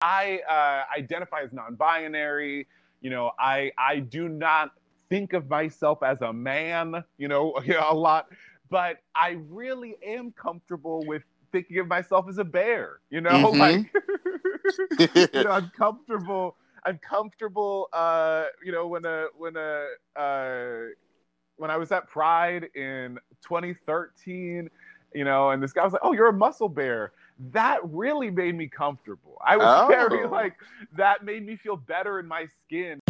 I uh, identify as non-binary. You know, I I do not think of myself as a man. You know, a lot, but I really am comfortable with thinking of myself as a bear. You know, mm-hmm. like you know, I'm comfortable. I'm comfortable. Uh, you know, when a when a uh, when I was at Pride in 2013, you know, and this guy was like, "Oh, you're a muscle bear." That really made me comfortable. I was oh. very like that made me feel better in my skin.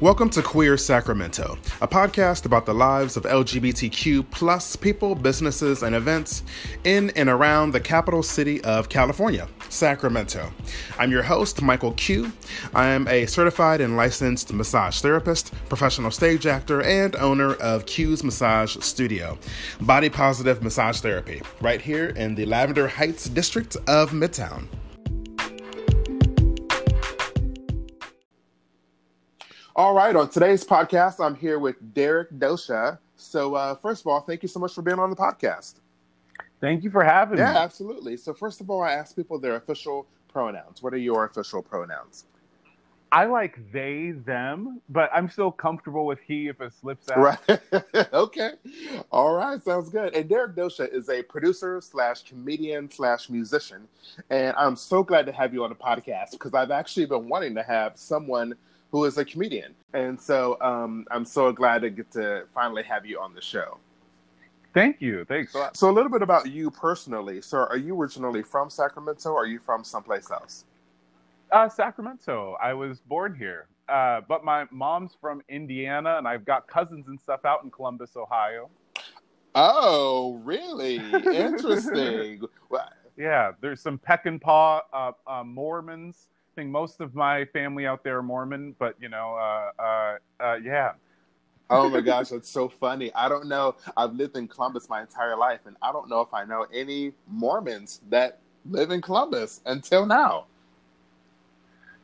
Welcome to Queer Sacramento, a podcast about the lives of LGBTQ plus people, businesses, and events in and around the capital city of California, Sacramento. I'm your host, Michael Q. I am a certified and licensed massage therapist, professional stage actor, and owner of Q's Massage Studio, body positive massage therapy, right here in the Lavender Heights district of Midtown. All right, on today's podcast, I'm here with Derek Dosha. So, uh, first of all, thank you so much for being on the podcast. Thank you for having yeah, me. Yeah, absolutely. So, first of all, I ask people their official pronouns. What are your official pronouns? I like they, them, but I'm still comfortable with he if it slips out. Right. okay. All right. Sounds good. And Derek Dosha is a producer slash comedian slash musician. And I'm so glad to have you on the podcast because I've actually been wanting to have someone – who is a comedian. And so um, I'm so glad to get to finally have you on the show. Thank you. Thanks. So a little bit about you personally. So are you originally from Sacramento or are you from someplace else? Uh, Sacramento. I was born here. Uh, but my mom's from Indiana and I've got cousins and stuff out in Columbus, Ohio. Oh, really? Interesting. yeah, there's some Peckinpah uh, uh, Mormons think most of my family out there are Mormon, but you know, uh, uh, uh, yeah. oh my gosh, that's so funny. I don't know. I've lived in Columbus my entire life, and I don't know if I know any Mormons that live in Columbus until now.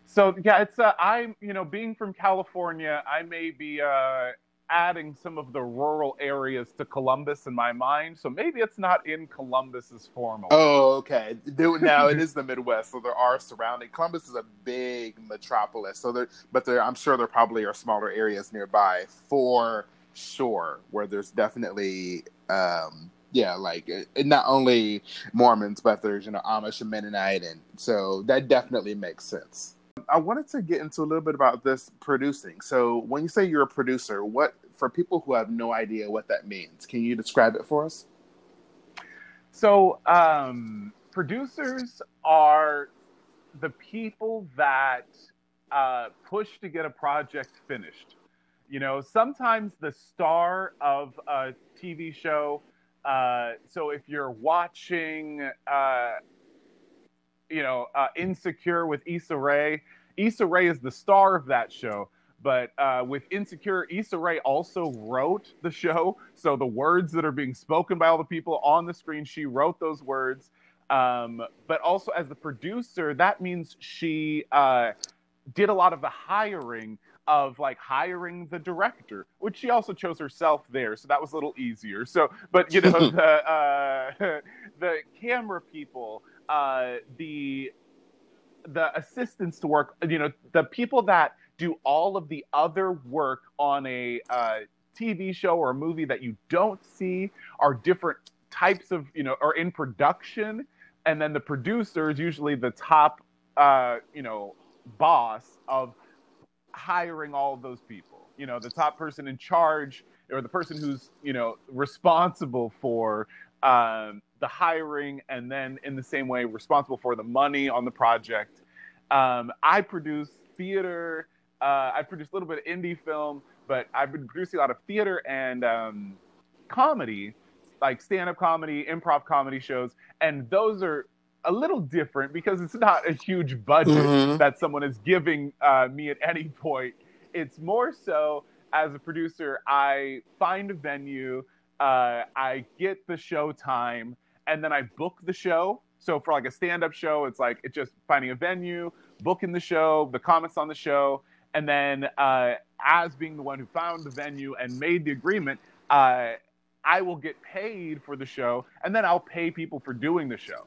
So yeah, it's uh, I'm you know being from California, I may be uh, adding some of the rural areas to Columbus in my mind. So maybe it's not in Columbus as formal. Oh, okay. Now it is the Midwest, so there are surrounding. Columbus is a big metropolis, so there, but there, I'm sure there probably are smaller areas nearby for sure, where there's definitely, um, yeah, like uh, not only Mormons, but there's you know Amish and Mennonite, and so that definitely makes sense. I wanted to get into a little bit about this producing. So, when you say you're a producer, what for people who have no idea what that means, can you describe it for us? So, um, producers are the people that uh, push to get a project finished. You know, sometimes the star of a TV show. Uh, so, if you're watching, uh, you know, uh, Insecure with Issa Rae. Issa Rae is the star of that show, but uh, with Insecure, Issa Rae also wrote the show. So the words that are being spoken by all the people on the screen, she wrote those words. Um, but also as the producer, that means she uh, did a lot of the hiring of like hiring the director, which she also chose herself there, so that was a little easier. So, but you know the uh, the camera people uh, the the assistants to work, you know, the people that do all of the other work on a uh, TV show or a movie that you don't see are different types of, you know, are in production. And then the producer is usually the top, uh, you know, boss of hiring all of those people. You know, the top person in charge or the person who's, you know, responsible for um, the hiring, and then in the same way, responsible for the money on the project. Um, I produce theater. Uh, I produce a little bit of indie film, but I've been producing a lot of theater and um, comedy, like stand-up comedy, improv comedy shows, and those are a little different because it's not a huge budget mm-hmm. that someone is giving uh, me at any point. It's more so as a producer, I find a venue, uh, I get the show time, and then I book the show. So for like a stand-up show, it's like it's just finding a venue, booking the show, the comics on the show, and then uh, as being the one who found the venue and made the agreement, uh, I will get paid for the show, and then I'll pay people for doing the show.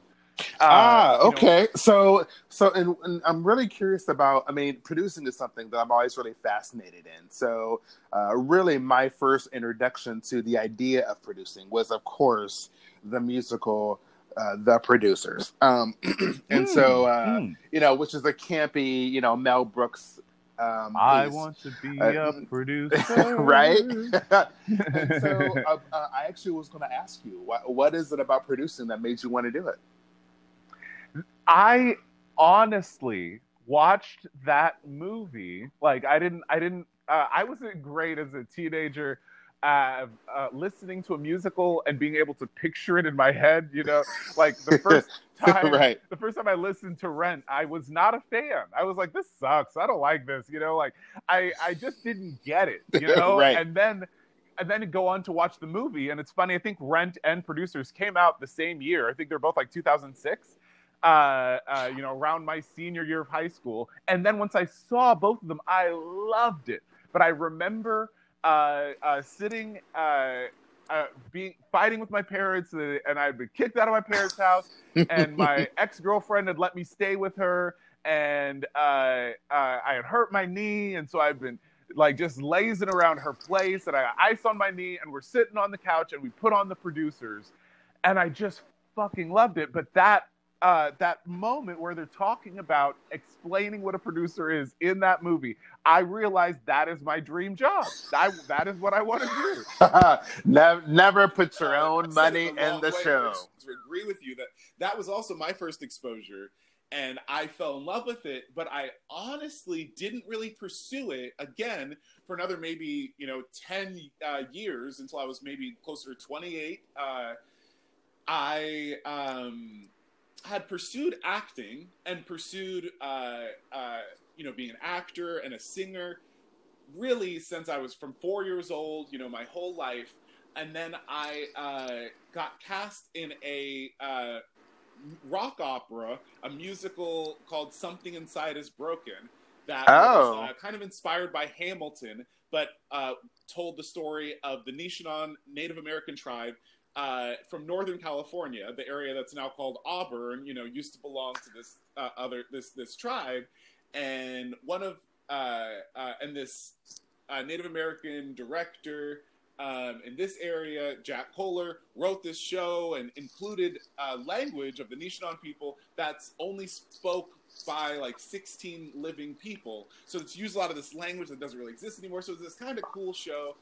Uh, ah, okay. Know, so, so, and, and, I'm really curious about. I mean, producing is something that I'm always really fascinated in. So, uh, really, my first introduction to the idea of producing was, of course, the musical uh, The Producers. Um, and mm, so, uh, mm. you know, which is a campy, you know, Mel Brooks. Um, I want to be uh, a producer, right? And so, uh, uh, I actually was going to ask you, what, what is it about producing that made you want to do it? I honestly watched that movie. Like, I didn't, I didn't, I wasn't great as a teenager uh, uh, listening to a musical and being able to picture it in my head. You know, like the first time, right. the first time I listened to Rent, I was not a fan. I was like, "This sucks. I don't like this." You know, like I I just didn't get it. You know, right. and then and then go on to watch the movie. And it's funny. I think Rent and Producers came out the same year. I think they're both like 2006. Uh, uh, you know, around my senior year of high school. And then once I saw both of them, I loved it. But I remember uh, uh, sitting, uh, uh, being fighting with my parents, uh, and I'd been kicked out of my parents' house, and my ex girlfriend had let me stay with her, and uh, I had hurt my knee, and so I've been like just lazing around her place, and I got ice on my knee, and we're sitting on the couch, and we put on the producers, and I just fucking loved it. But that uh, that moment where they're talking about explaining what a producer is in that movie, I realized that is my dream job. I, that is what I want to do. never, never put your uh, own money in the show. To agree with you that that was also my first exposure, and I fell in love with it. But I honestly didn't really pursue it again for another maybe you know ten uh, years until I was maybe closer to twenty eight. Uh, I um, had pursued acting and pursued, uh, uh, you know, being an actor and a singer really since I was from four years old, you know, my whole life. And then I uh, got cast in a uh, rock opera, a musical called Something Inside Is Broken, that oh. was uh, kind of inspired by Hamilton, but uh, told the story of the Nishnawin Native American tribe uh, from Northern California, the area that's now called Auburn, you know, used to belong to this uh, other this this tribe, and one of uh, uh and this uh, Native American director um, in this area, Jack Kohler, wrote this show and included language of the Nishnawin people that's only spoke by like 16 living people. So it's used a lot of this language that doesn't really exist anymore. So it's this kind of cool show,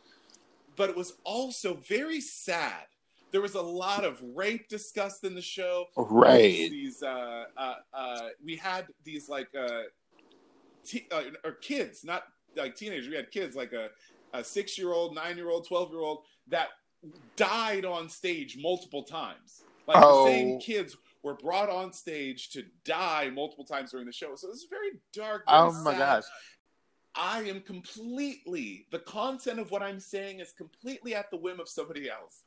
but it was also very sad there was a lot of rape discussed in the show. Right. These uh, uh, uh, we had these like uh, uh, or kids, not like teenagers. We had kids like a, a six year old, nine year old, twelve year old that died on stage multiple times. Like oh. the same kids were brought on stage to die multiple times during the show. So is very dark. Oh my sad. gosh. I am completely the content of what I'm saying is completely at the whim of somebody else.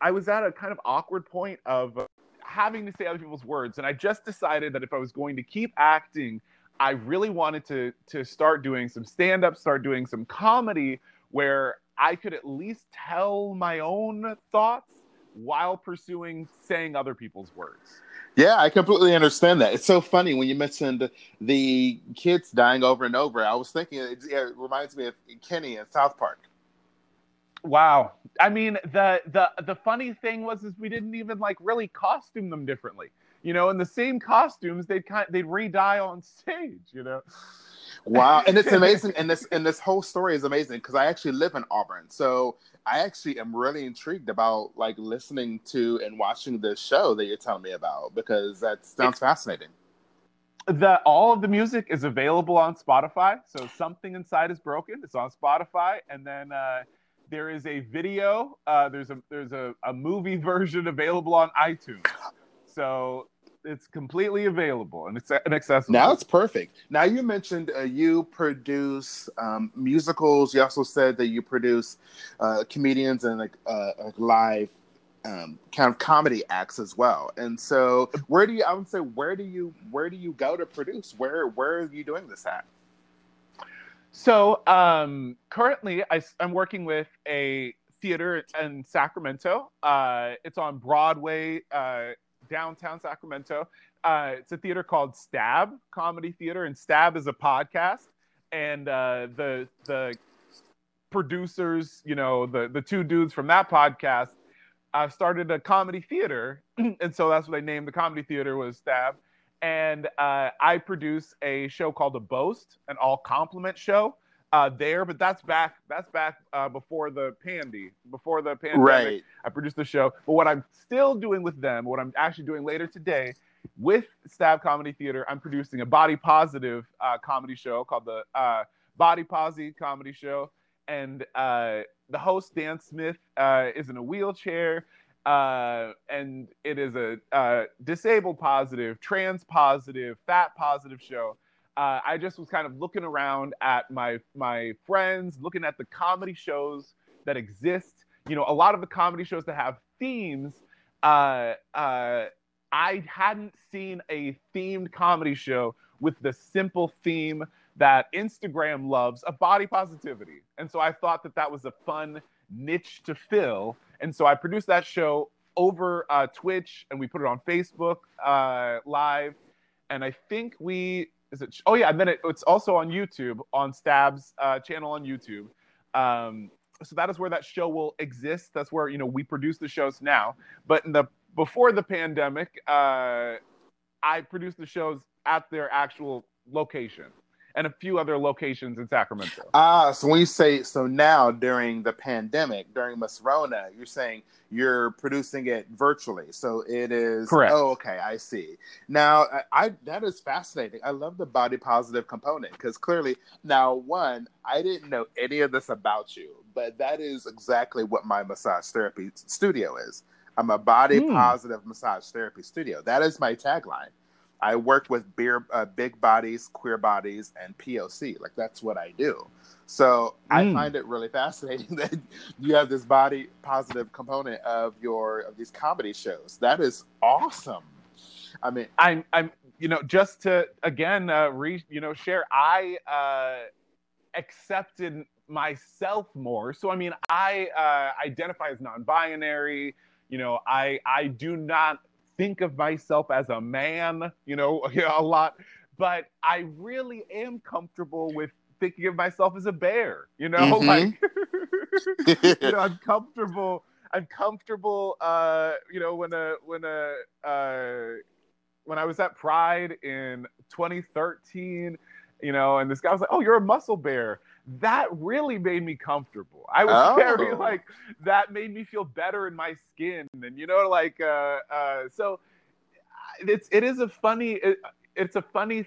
I was at a kind of awkward point of having to say other people's words, and I just decided that if I was going to keep acting, I really wanted to to start doing some stand up, start doing some comedy where I could at least tell my own thoughts while pursuing saying other people's words. Yeah, I completely understand that. It's so funny when you mentioned the kids dying over and over. I was thinking it, it reminds me of Kenny in South Park. Wow. I mean, the the the funny thing was is we didn't even like really costume them differently. You know, in the same costumes, they'd kind they'd re-dye on stage. You know. Wow, and it's amazing, and this and this whole story is amazing because I actually live in Auburn, so I actually am really intrigued about like listening to and watching this show that you're telling me about because that sounds it's, fascinating. The all of the music is available on Spotify. So something inside is broken. It's on Spotify, and then. uh there is a video. Uh, there's a there's a, a movie version available on iTunes. So it's completely available and it's an accessible. Now it's perfect. Now you mentioned uh, you produce um, musicals. You also said that you produce uh, comedians and like, uh, like live um, kind of comedy acts as well. And so, where do you? I would say, where do you where do you go to produce? Where where are you doing this at? So um, currently, I, am working with a theater in Sacramento. Uh, it's on Broadway, uh, downtown Sacramento. Uh, it's a theater called Stab Comedy Theater, and Stab is a podcast. And uh, the the producers, you know, the the two dudes from that podcast, uh, started a comedy theater, and so that's what they named the comedy theater was Stab. And uh, I produce a show called The Boast, an all compliment show uh, there, but that's back. That's back uh, before the pandy, before the pandemic. Right. I produced the show. But what I'm still doing with them, what I'm actually doing later today, with Stab Comedy Theater, I'm producing a body positive uh, comedy show called the uh, Body Posy Comedy Show, and uh, the host Dan Smith uh, is in a wheelchair. Uh, and it is a uh, disabled positive, trans positive, fat positive show uh, I just was kind of looking around at my my friends, looking at the comedy shows that exist. You know, a lot of the comedy shows that have themes. Uh, I hadn't seen a themed comedy show with the simple theme that Instagram loves of body positivity. And so I thought that that was a fun niche to fill. And so I produced that show over uh, Twitch and we put it on Facebook uh, live. And I think we is it? Oh yeah, and then it, it's also on YouTube on Stab's uh, channel on YouTube. Um, so that is where that show will exist. That's where you know we produce the shows now. But in the before the pandemic, uh, I produced the shows at their actual location and a few other locations in Sacramento. Ah, so when you say so now during the pandemic, during Miss Rona, you're saying you're producing it virtually. So it is correct. Oh, okay, I see. Now, I, I that is fascinating. I love the body positive component because clearly, now one, I didn't know any of this about you, but that is exactly what my massage therapy studio is. I'm a body hmm. positive massage therapy studio. That is my tagline. I work with beer, uh, big bodies, queer bodies, and POC. Like that's what I do. So mm. I find it really fascinating that you have this body positive component of your of these comedy shows. That is awesome. I mean, I'm I'm you know just to again uh, re you know share. I uh, accepted myself more. So I mean, I uh, identify as non-binary. You know, I I do not think of myself as a man, you know, a lot, but I really am comfortable with thinking of myself as a bear, you know, mm-hmm. like you know, I'm comfortable. I'm comfortable. Uh, you know, when a when a uh, when I was at Pride in 2013, you know, and this guy was like, "Oh, you're a muscle bear." That really made me comfortable. I was oh. very like that made me feel better in my skin, and you know, like uh, uh, so it's it is a funny it, it's a funny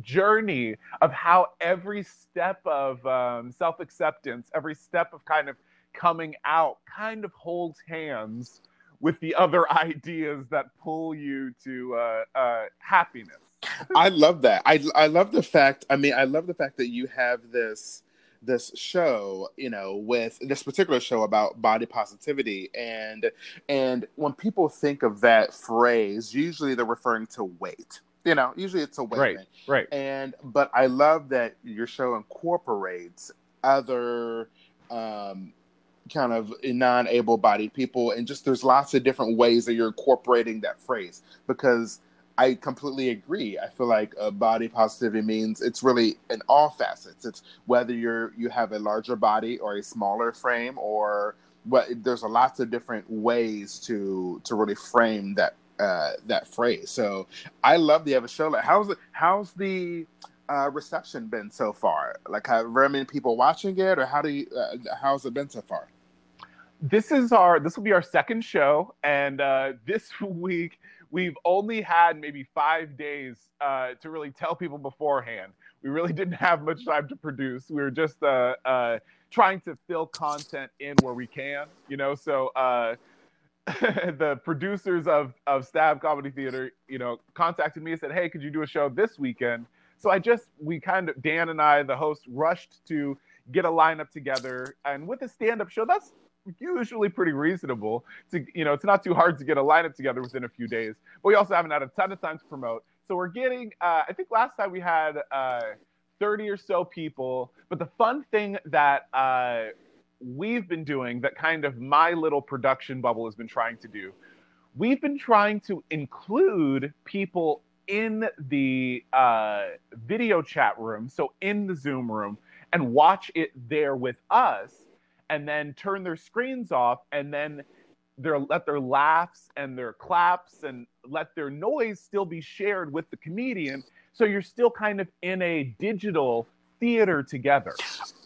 journey of how every step of um, self acceptance, every step of kind of coming out, kind of holds hands with the other ideas that pull you to uh, uh, happiness. I love that. I I love the fact. I mean, I love the fact that you have this this show, you know, with this particular show about body positivity and and when people think of that phrase, usually they're referring to weight. You know, usually it's a weight right, thing. Right. And but I love that your show incorporates other um kind of non-able-bodied people and just there's lots of different ways that you're incorporating that phrase because I completely agree. I feel like uh, body positivity means it's really in all facets. It's whether you're you have a larger body or a smaller frame, or what. There's a lots of different ways to to really frame that uh, that phrase. So I love the. Like, how's it? How's the uh, reception been so far? Like, have very many people watching it, or how do you? Uh, how's it been so far? This is our. This will be our second show, and uh, this week we've only had maybe five days uh, to really tell people beforehand. We really didn't have much time to produce. We were just uh, uh, trying to fill content in where we can, you know. So uh, the producers of of Stab Comedy Theater, you know, contacted me and said, "Hey, could you do a show this weekend?" So I just we kind of Dan and I, the host, rushed to get a lineup together. And with a stand-up show, that's usually pretty reasonable. To you know, it's not too hard to get a lineup together within a few days. But we also haven't had a ton of time to promote. So we're getting. Uh, I think last time we had uh, 30 or so people. But the fun thing that uh, we've been doing that kind of my little production bubble has been trying to do. We've been trying to include people in the uh, video chat room, so in the Zoom room, and watch it there with us, and then turn their screens off, and then their let their laughs and their claps and let their noise still be shared with the comedian. So you're still kind of in a digital theater together.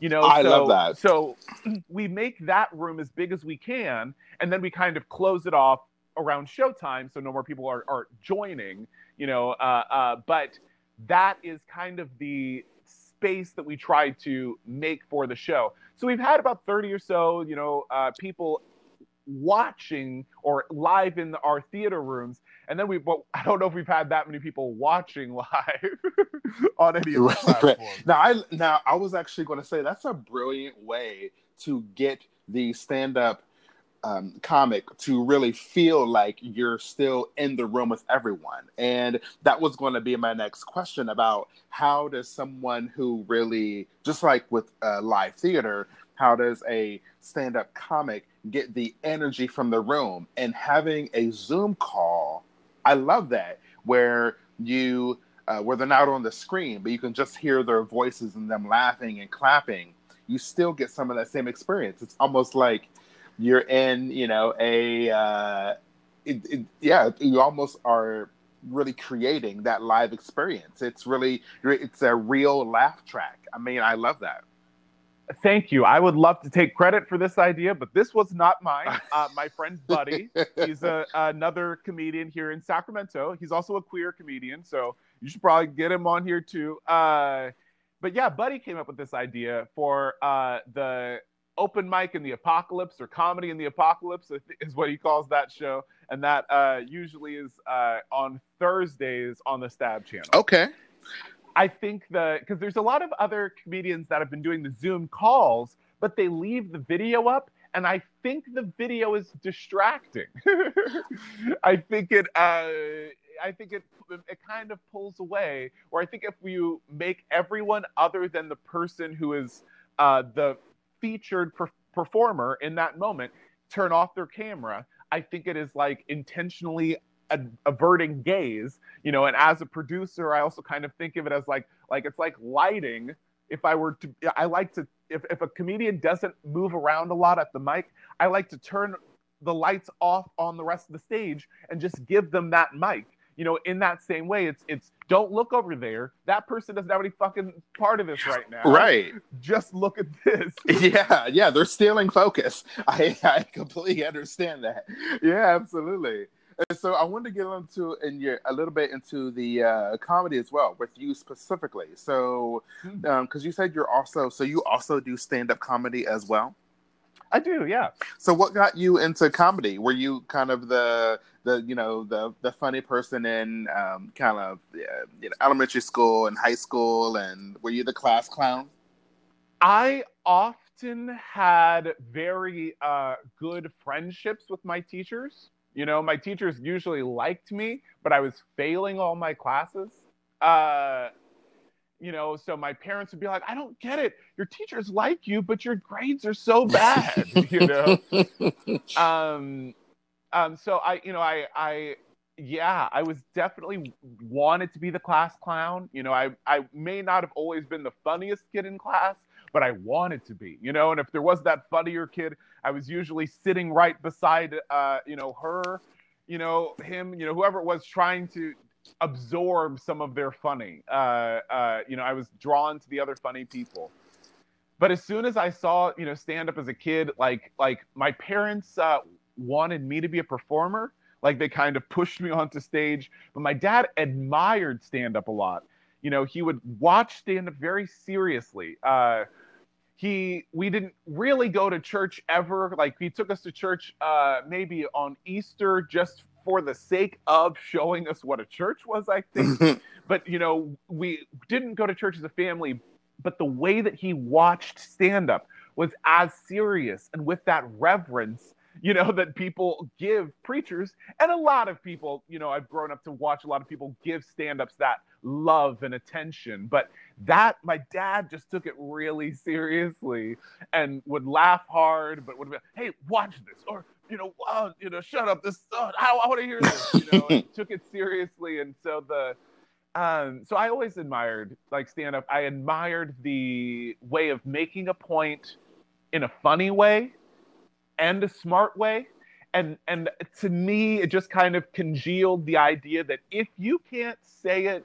You know, I so, love that. So we make that room as big as we can, and then we kind of close it off around showtime, so no more people are, are joining. You know, uh, uh, but that is kind of the space that we try to make for the show. So we've had about 30 or so, you know, uh, people watching or live in our theater rooms. And then we but i don't know if we've had that many people watching live on any of the platforms. Now i now i was actually going to say that's a brilliant way to get the stand-up um, comic to really feel like you're still in the room with everyone. And that was going to be my next question about how does someone who really just like with uh, live theater how does a stand-up comic get the energy from the room? And having a zoom call i love that where you uh, where they're not on the screen but you can just hear their voices and them laughing and clapping. You still get some of that same experience. It's almost like you're in you know a uh, it, it, yeah you almost are really creating that live experience it's really it's a real laugh track i mean i love that Thank you. I would love to take credit for this idea, but this was not mine. Uh, my friend Buddy, he's a, another comedian here in Sacramento. He's also a queer comedian, so you should probably get him on here too. Uh, but yeah, Buddy came up with this idea for uh, the open mic in the apocalypse or comedy in the apocalypse is what he calls that show, and that uh, usually is uh, on Thursdays on the Stab channel. Okay. I think that because there's a lot of other comedians that have been doing the Zoom calls, but they leave the video up, and I think the video is distracting. I think it. Uh, I think it it kind of pulls away. Or I think if you make everyone other than the person who is uh, the featured per- performer in that moment turn off their camera, I think it is like intentionally averting gaze you know and as a producer i also kind of think of it as like like it's like lighting. If i were to i like to if, if a comedian doesn't move around a lot at the mic i like to turn the lights off on the rest of the stage and just give them that mic you know in that same way it's it's don't look over there. That person doesn't have any fucking part of this right now. right. Just look at this. Yeah yeah they're stealing focus. I i completely understand that. Yeah absolutely. And so I wanted to get into in your a little bit into the uh, comedy as well with you specifically. So, because hmm. um, you said you're also so you also do stand up comedy as well. I do, yeah. So, what got you into comedy? Were you kind of the the you know the the funny person in um, kind of uh, you know, elementary school and high school, and were you the class clown? I often had very uh, good friendships with my teachers. You know, my teachers usually liked me, but I was failing all my classes. Uh, you know, so my parents would be like, I don't get it. Your teachers like you, but your grades are so bad, you know? um, um, so I, you know, I, I, yeah, I was definitely wanted to be the class clown. You know, I, I may not have always been the funniest kid in class, but I wanted to be, you know. And if there was that funnier kid, I was usually sitting right beside, uh, you know, her, you know, him, you know, whoever it was trying to absorb some of their funny. Uh, uh, you know, I was drawn to the other funny people. But as soon as I saw, you know, stand up as a kid, like like my parents uh, wanted me to be a performer. Like they kind of pushed me onto stage. But my dad admired stand up a lot. You know, he would watch stand up very seriously. Uh, he we didn't really go to church ever like he took us to church uh maybe on easter just for the sake of showing us what a church was i think. But you know we didn't go to church as a family but the way that he watched stand up was as serious and with that reverence you know, that people give preachers. And a lot of people, you know, I've grown up to watch a lot of people give stand ups that love and attention. But that, my dad just took it really seriously and would laugh hard, but would be, hey, watch this. Or, you know, you know, shut up. This, oh, I, I want to hear this, you know, took it seriously. And so the, um, so I always admired like stand up. I admired the way of making a point in a funny way and a smart way. And and to me, it just kind of congealed the idea that if you can't say it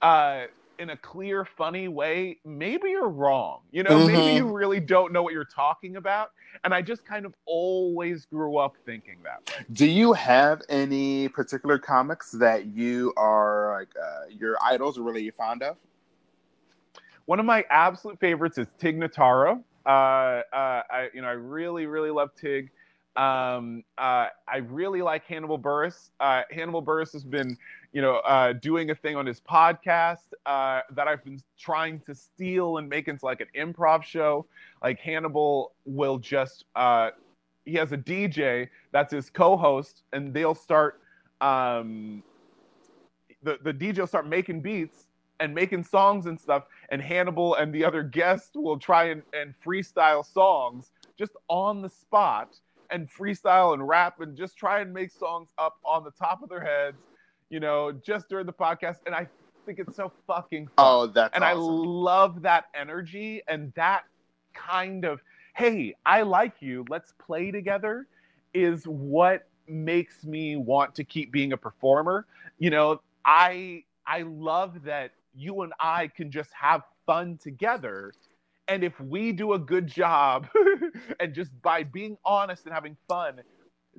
uh, in a clear, funny way, maybe you're wrong. You know, mm-hmm. maybe you really don't know what you're talking about. And I just kind of always grew up thinking that. Do you have any particular comics that you are like uh, your idols are really fond of? One of my absolute favorites is Tig Notaro. Uh, uh, I, you know, I really, really love Tig. Um, uh, I really like Hannibal Buress. Uh, Hannibal Buress has been, you know, uh, doing a thing on his podcast uh, that I've been trying to steal and make into like an improv show. Like Hannibal will just, uh, he has a DJ that's his co-host, and they'll start, um, the the DJ will start making beats and making songs and stuff, and Hannibal and the other guests will try and, and freestyle songs just on the spot and freestyle and rap and just try and make songs up on the top of their heads, you know, just during the podcast. And I think it's so fucking fun. Oh, that's and awesome. I love that energy and that kind of hey, I like you, let's play together is what makes me want to keep being a performer. You know, I I love that you and I can just have fun together and if we do a good job and just by being honest and having fun,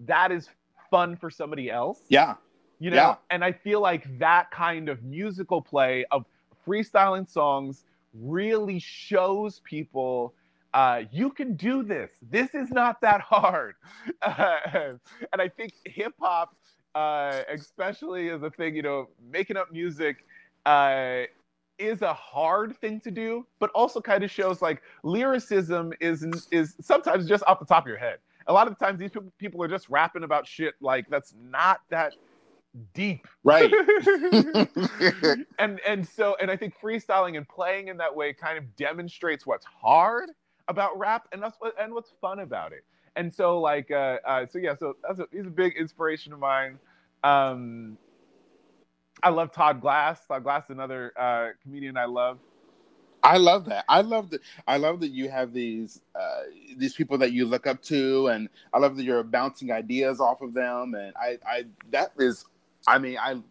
that is fun for somebody else. Yeah. You know, yeah. and I feel like that kind of musical play of freestyling songs really shows people uh, you can do this. This is not that hard. Uh, and I think hip hop, uh, especially as a thing, you know, making up music uh, is a hard thing to do, but also kind of shows like lyricism is is sometimes just off the top of your head. A lot of the times these people people are just rapping about shit like that's not that deep. Right. and and so and I think freestyling and playing in that way kind of demonstrates what's hard about rap and that's what and what's fun about it. And so like uh, uh so yeah, so that's a, he's a big inspiration of mine. Um I love Todd Glass. Todd Glass, is another uh, comedian I love. I love that. I love that. I love that you have these uh, these people that you look up to, and I love that you're bouncing ideas off of them. And I, I that is, I mean, I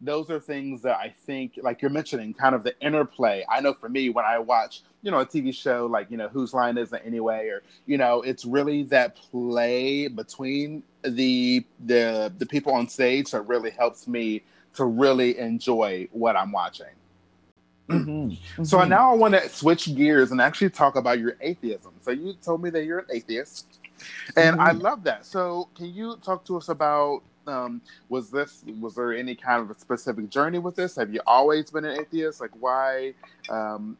those are things that I think, like you're mentioning, kind of the interplay. I know for me, when I watch, you know, a TV show like, you know, Whose Line Is It Anyway, or you know, it's really that play between the the the people on stage that really helps me to really enjoy what I'm watching. Mm-hmm. So mm-hmm. now I want to switch gears and actually talk about your atheism. So you told me that you're an atheist, and mm-hmm. I love that. So can you talk to us about um, was this was there any kind of a specific journey with this? Have you always been an atheist? Like why? Um,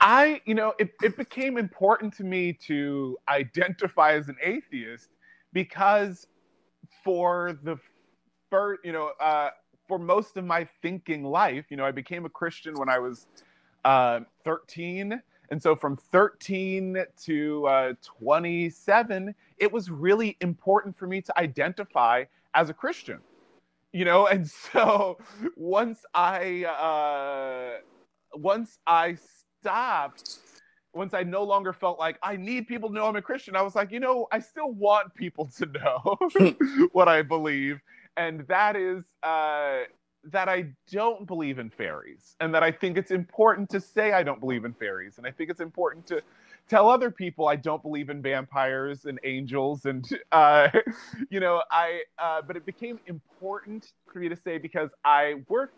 I you know it, it became important to me to identify as an atheist because for the first, you know, uh, for most of my thinking life, you know, I became a Christian when I was uh, 13. And so from 13 to uh, 27, it was really important for me to identify as a Christian, you know? And so once I, uh, once I stopped, once I no longer felt like I need people to know I'm a Christian, I was like, you know, I still want people to know what I believe and that is uh, that I don't believe in fairies, and that I think it's important to say I don't believe in fairies, and I think it's important to tell other people I don't believe in vampires and angels, and uh, you know, I. Uh, but it became important for me to say because I worked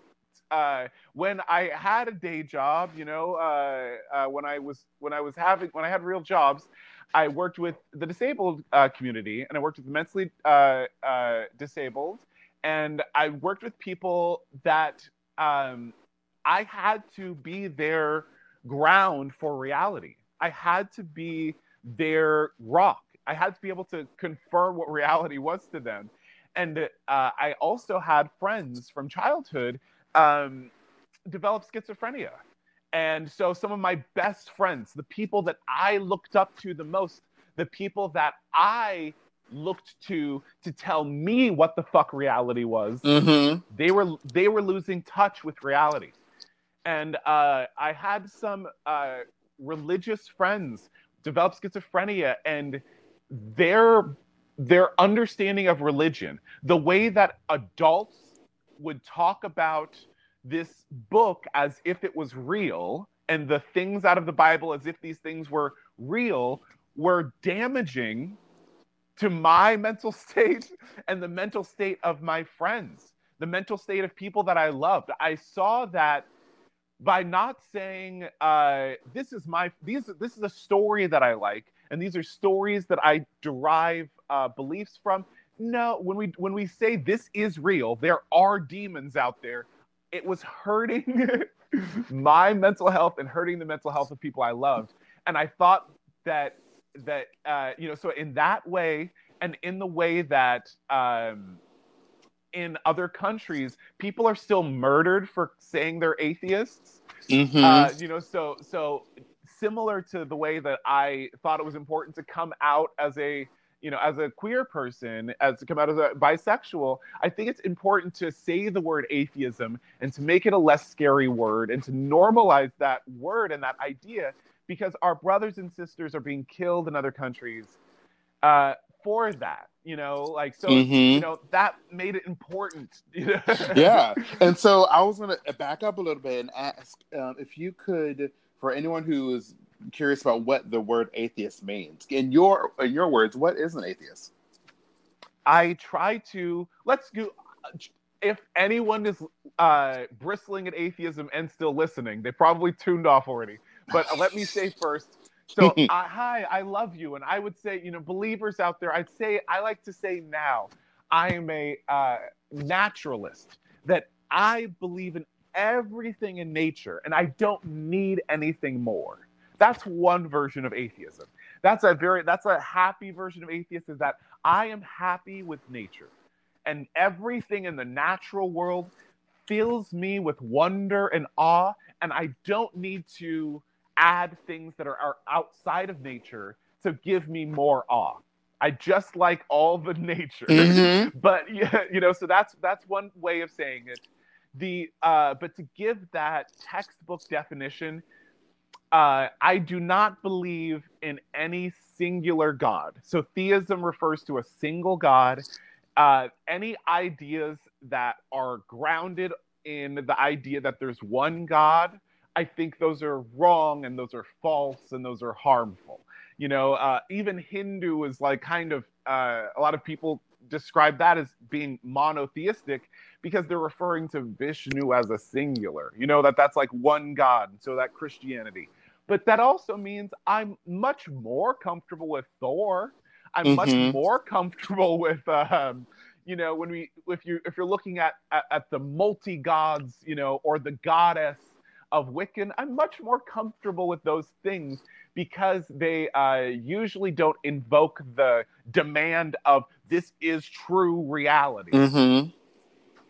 uh, when I had a day job, you know, uh, uh, when I was when I was having when I had real jobs, I worked with the disabled uh, community and I worked with the mentally uh, uh, disabled, and I worked with people that um, I had to be their ground for reality. I had to be their rock. I had to be able to confirm what reality was to them. And uh, I also had friends from childhood um, develop schizophrenia. And so some of my best friends, the people that I looked up to the most, the people that I looked to to tell me what the fuck reality was, Mm-hmm. they were they were losing touch with reality. And uh, I had some uh, religious friends develop schizophrenia, and their their understanding of religion, the way that adults would talk about this book as if it was real, and the things out of the Bible as if these things were real, were damaging to my mental state and the mental state of my friends, the mental state of people that I loved. I saw that by not saying uh, this is my these this is a story that I like and these are stories that I derive uh, beliefs from. No, when we when we say this is real, there are demons out there. It was hurting my mental health and hurting the mental health of people I loved, and I thought that that uh, you know so in that way and in the way that um, in other countries people are still murdered for saying they're atheists Mm-hmm. uh, you know so so similar to the way that i thought it was important to come out as a you know as a queer person as to come out as a bisexual i think it's important to say the word atheism and to make it a less scary word and to normalize that word and that idea because our brothers and sisters are being killed in other countries uh, for that you know like so Mhm. you know that made it important yeah. And so I was going to back up a little bit and ask um, if you could, for anyone who is curious about what the word atheist means, in your in your words, what is an atheist? I try to let's go. If anyone is uh, bristling at atheism and still listening, they probably tuned off already. But let me say first. So uh, hi, I love you, and I would say, you know, believers out there, I'd say I like to say now, I am a uh, naturalist. That I believe in everything in nature, and I don't need anything more. That's one version of atheism. That's a very that's a happy version of atheism. Is that I am happy with nature, and everything in the natural world fills me with wonder and awe, and I don't need to add things that are, are outside of nature to give me more awe. I just like all the nature Mm-hmm. but yeah, you know, so that's that's one way of saying it. The uh, but to give that textbook definition, uh, I do not believe in any singular God. So theism refers to a single God. Uh, any ideas that are grounded in the idea that there's one God, I think those are wrong and those are false and those are harmful. You know, uh, even Hindu is like kind of uh, a lot of people describe that as being monotheistic because they're referring to Vishnu as a singular. You know that that's like one God. So that Christianity, but that also means I'm much more comfortable with Thor. I'm much Mhm. more comfortable with, um, you know, when we if you if you're looking at at, at the multi gods, you know, or the goddess of Wiccan, I'm much more comfortable with those things because they uh, usually don't invoke the demand of this is true reality. Mm-hmm.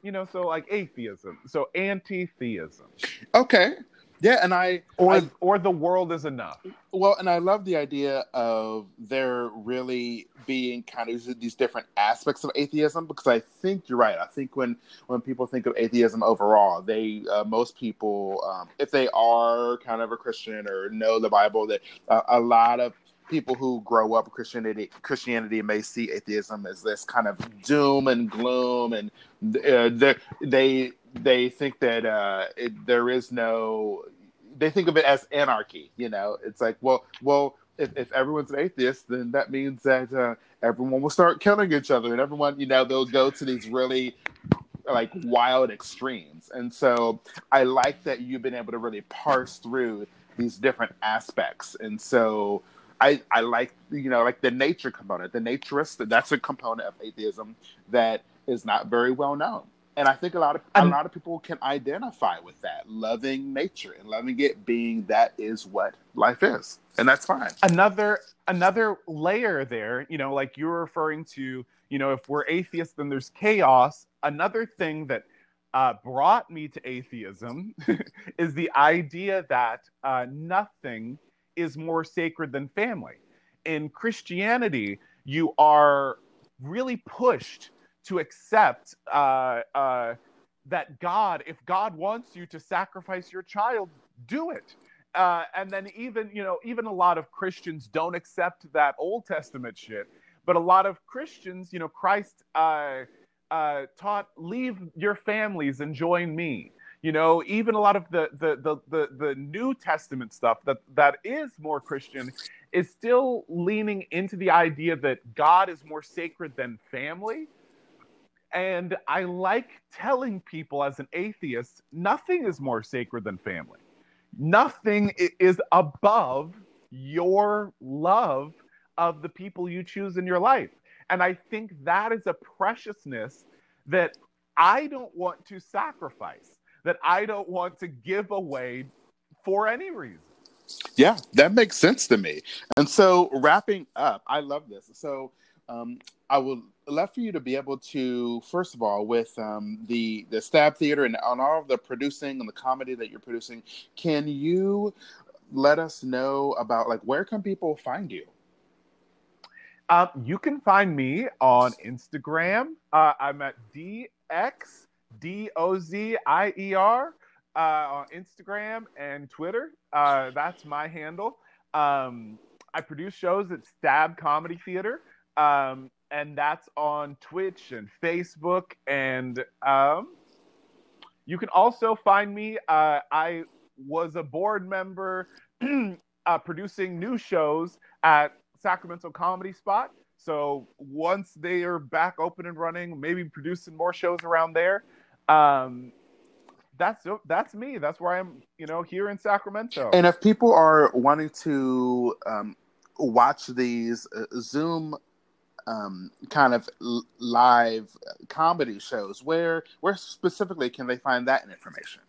You know, so like atheism, so anti-theism, Okay. Yeah, and I or I- or the world is enough. Well, and I love the idea of there really being kind of these different aspects of atheism because I think you're right. I think when when people think of atheism overall, they uh, most people, um, if they are kind of a Christian or know the Bible, that uh, a lot of people who grow up Christianity Christianity may see atheism as this kind of doom and gloom, and uh, they they think that uh, it, there is no they think of it as anarchy. You know, it's like, well, well, if, if everyone's an atheist, then that means that uh, everyone will start killing each other, and everyone, you know, they'll go to these really like wild extremes. And so, I like that you've been able to really parse through these different aspects. And so, I I like you know like the nature component, the naturist. That's a component of atheism that is not very well known and I think a lot of a lot of people can identify with that, loving nature and loving it being that is what life is, and that's fine. Another another layer there, you know, like you're referring to, you know, if we're atheists, then there's chaos. Another thing that uh, brought me to atheism is the idea that uh, nothing is more sacred than family. In Christianity, you are really pushed to accept uh, uh, that God, if God wants you to sacrifice your child, do it. Uh, and then even you know even a lot of Christians don't accept that Old Testament shit, but a lot of Christians, you know, Christ uh, uh, taught leave your families and join me. You know, even a lot of the the the the, the New Testament stuff that that is more Christian is still leaning into the idea that God is more sacred than family and I like telling people as an atheist, nothing is more sacred than family. Nothing is above your love of the people you choose in your life. And I think that is a preciousness that I don't want to sacrifice, that I don't want to give away for any reason. Yeah, that makes sense to me. And so, wrapping up, I love this. So, um, I would love for you to be able to, first of all, with um, the the Stab Theater and on all of the producing and the comedy that you're producing, can you let us know about like where can people find you? Um, you can find me on Instagram. Uh, I'm at DXDOZIER uh, on Instagram and Twitter. Uh, that's my handle. Um, I produce shows at Stab Comedy Theater. Um, and that's on Twitch and Facebook. And um, you can also find me. Uh, I was a board member uh, producing new shows at Sacramento Comedy Spot. So once they are back open and running, maybe producing more shows around there. Um, that's that's me. That's where I'm, you know, here in Sacramento. And if people are wanting to um, watch these uh, Zoom um, kind of l- live comedy shows. Where where specifically can they find that information?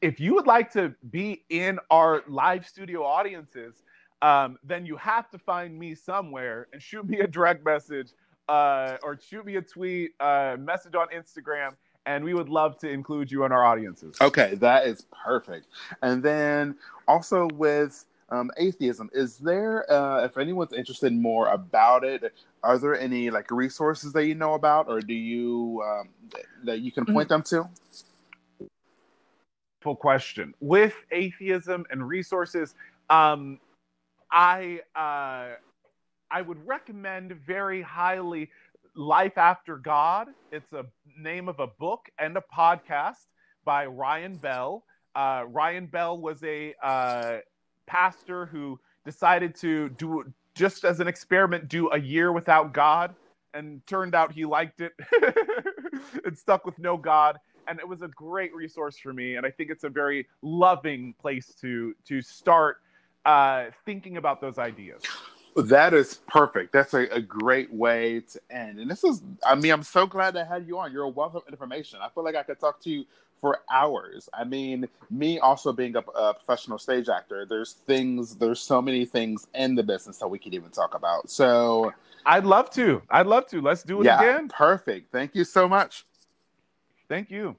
If you would like to be in our live studio audiences, um, then you have to find me somewhere and shoot me a direct message uh, or shoot me a tweet, uh, message on Instagram, and we would love to include you in our audiences. Okay, that is perfect. And then also with um, atheism. Is there, uh, if anyone's interested more about it, are there any like resources that you know about, or do you um, that you can point mm-hmm. them to? Full question with atheism and resources. Um, I uh, I would recommend very highly Life After God. It's a name of a book and a podcast by Ryan Bell. Uh, Ryan Bell was a uh, pastor who decided to do just as an experiment do a year without God and turned out he liked it and stuck with no God and it was a great resource for me and I think it's a very loving place to to start uh, thinking about those ideas. That is perfect. That's a, a, great way to end. And this is, I mean, I'm so glad I had you on. You're a wealth of information. I feel like I could talk to you for hours. I mean, me also being a, a, professional stage actor, there's things, there's so many things in the business that we could even talk about. So I'd love to. I'd love to. Let's do it yeah, again. Perfect. Thank you so much. Thank you.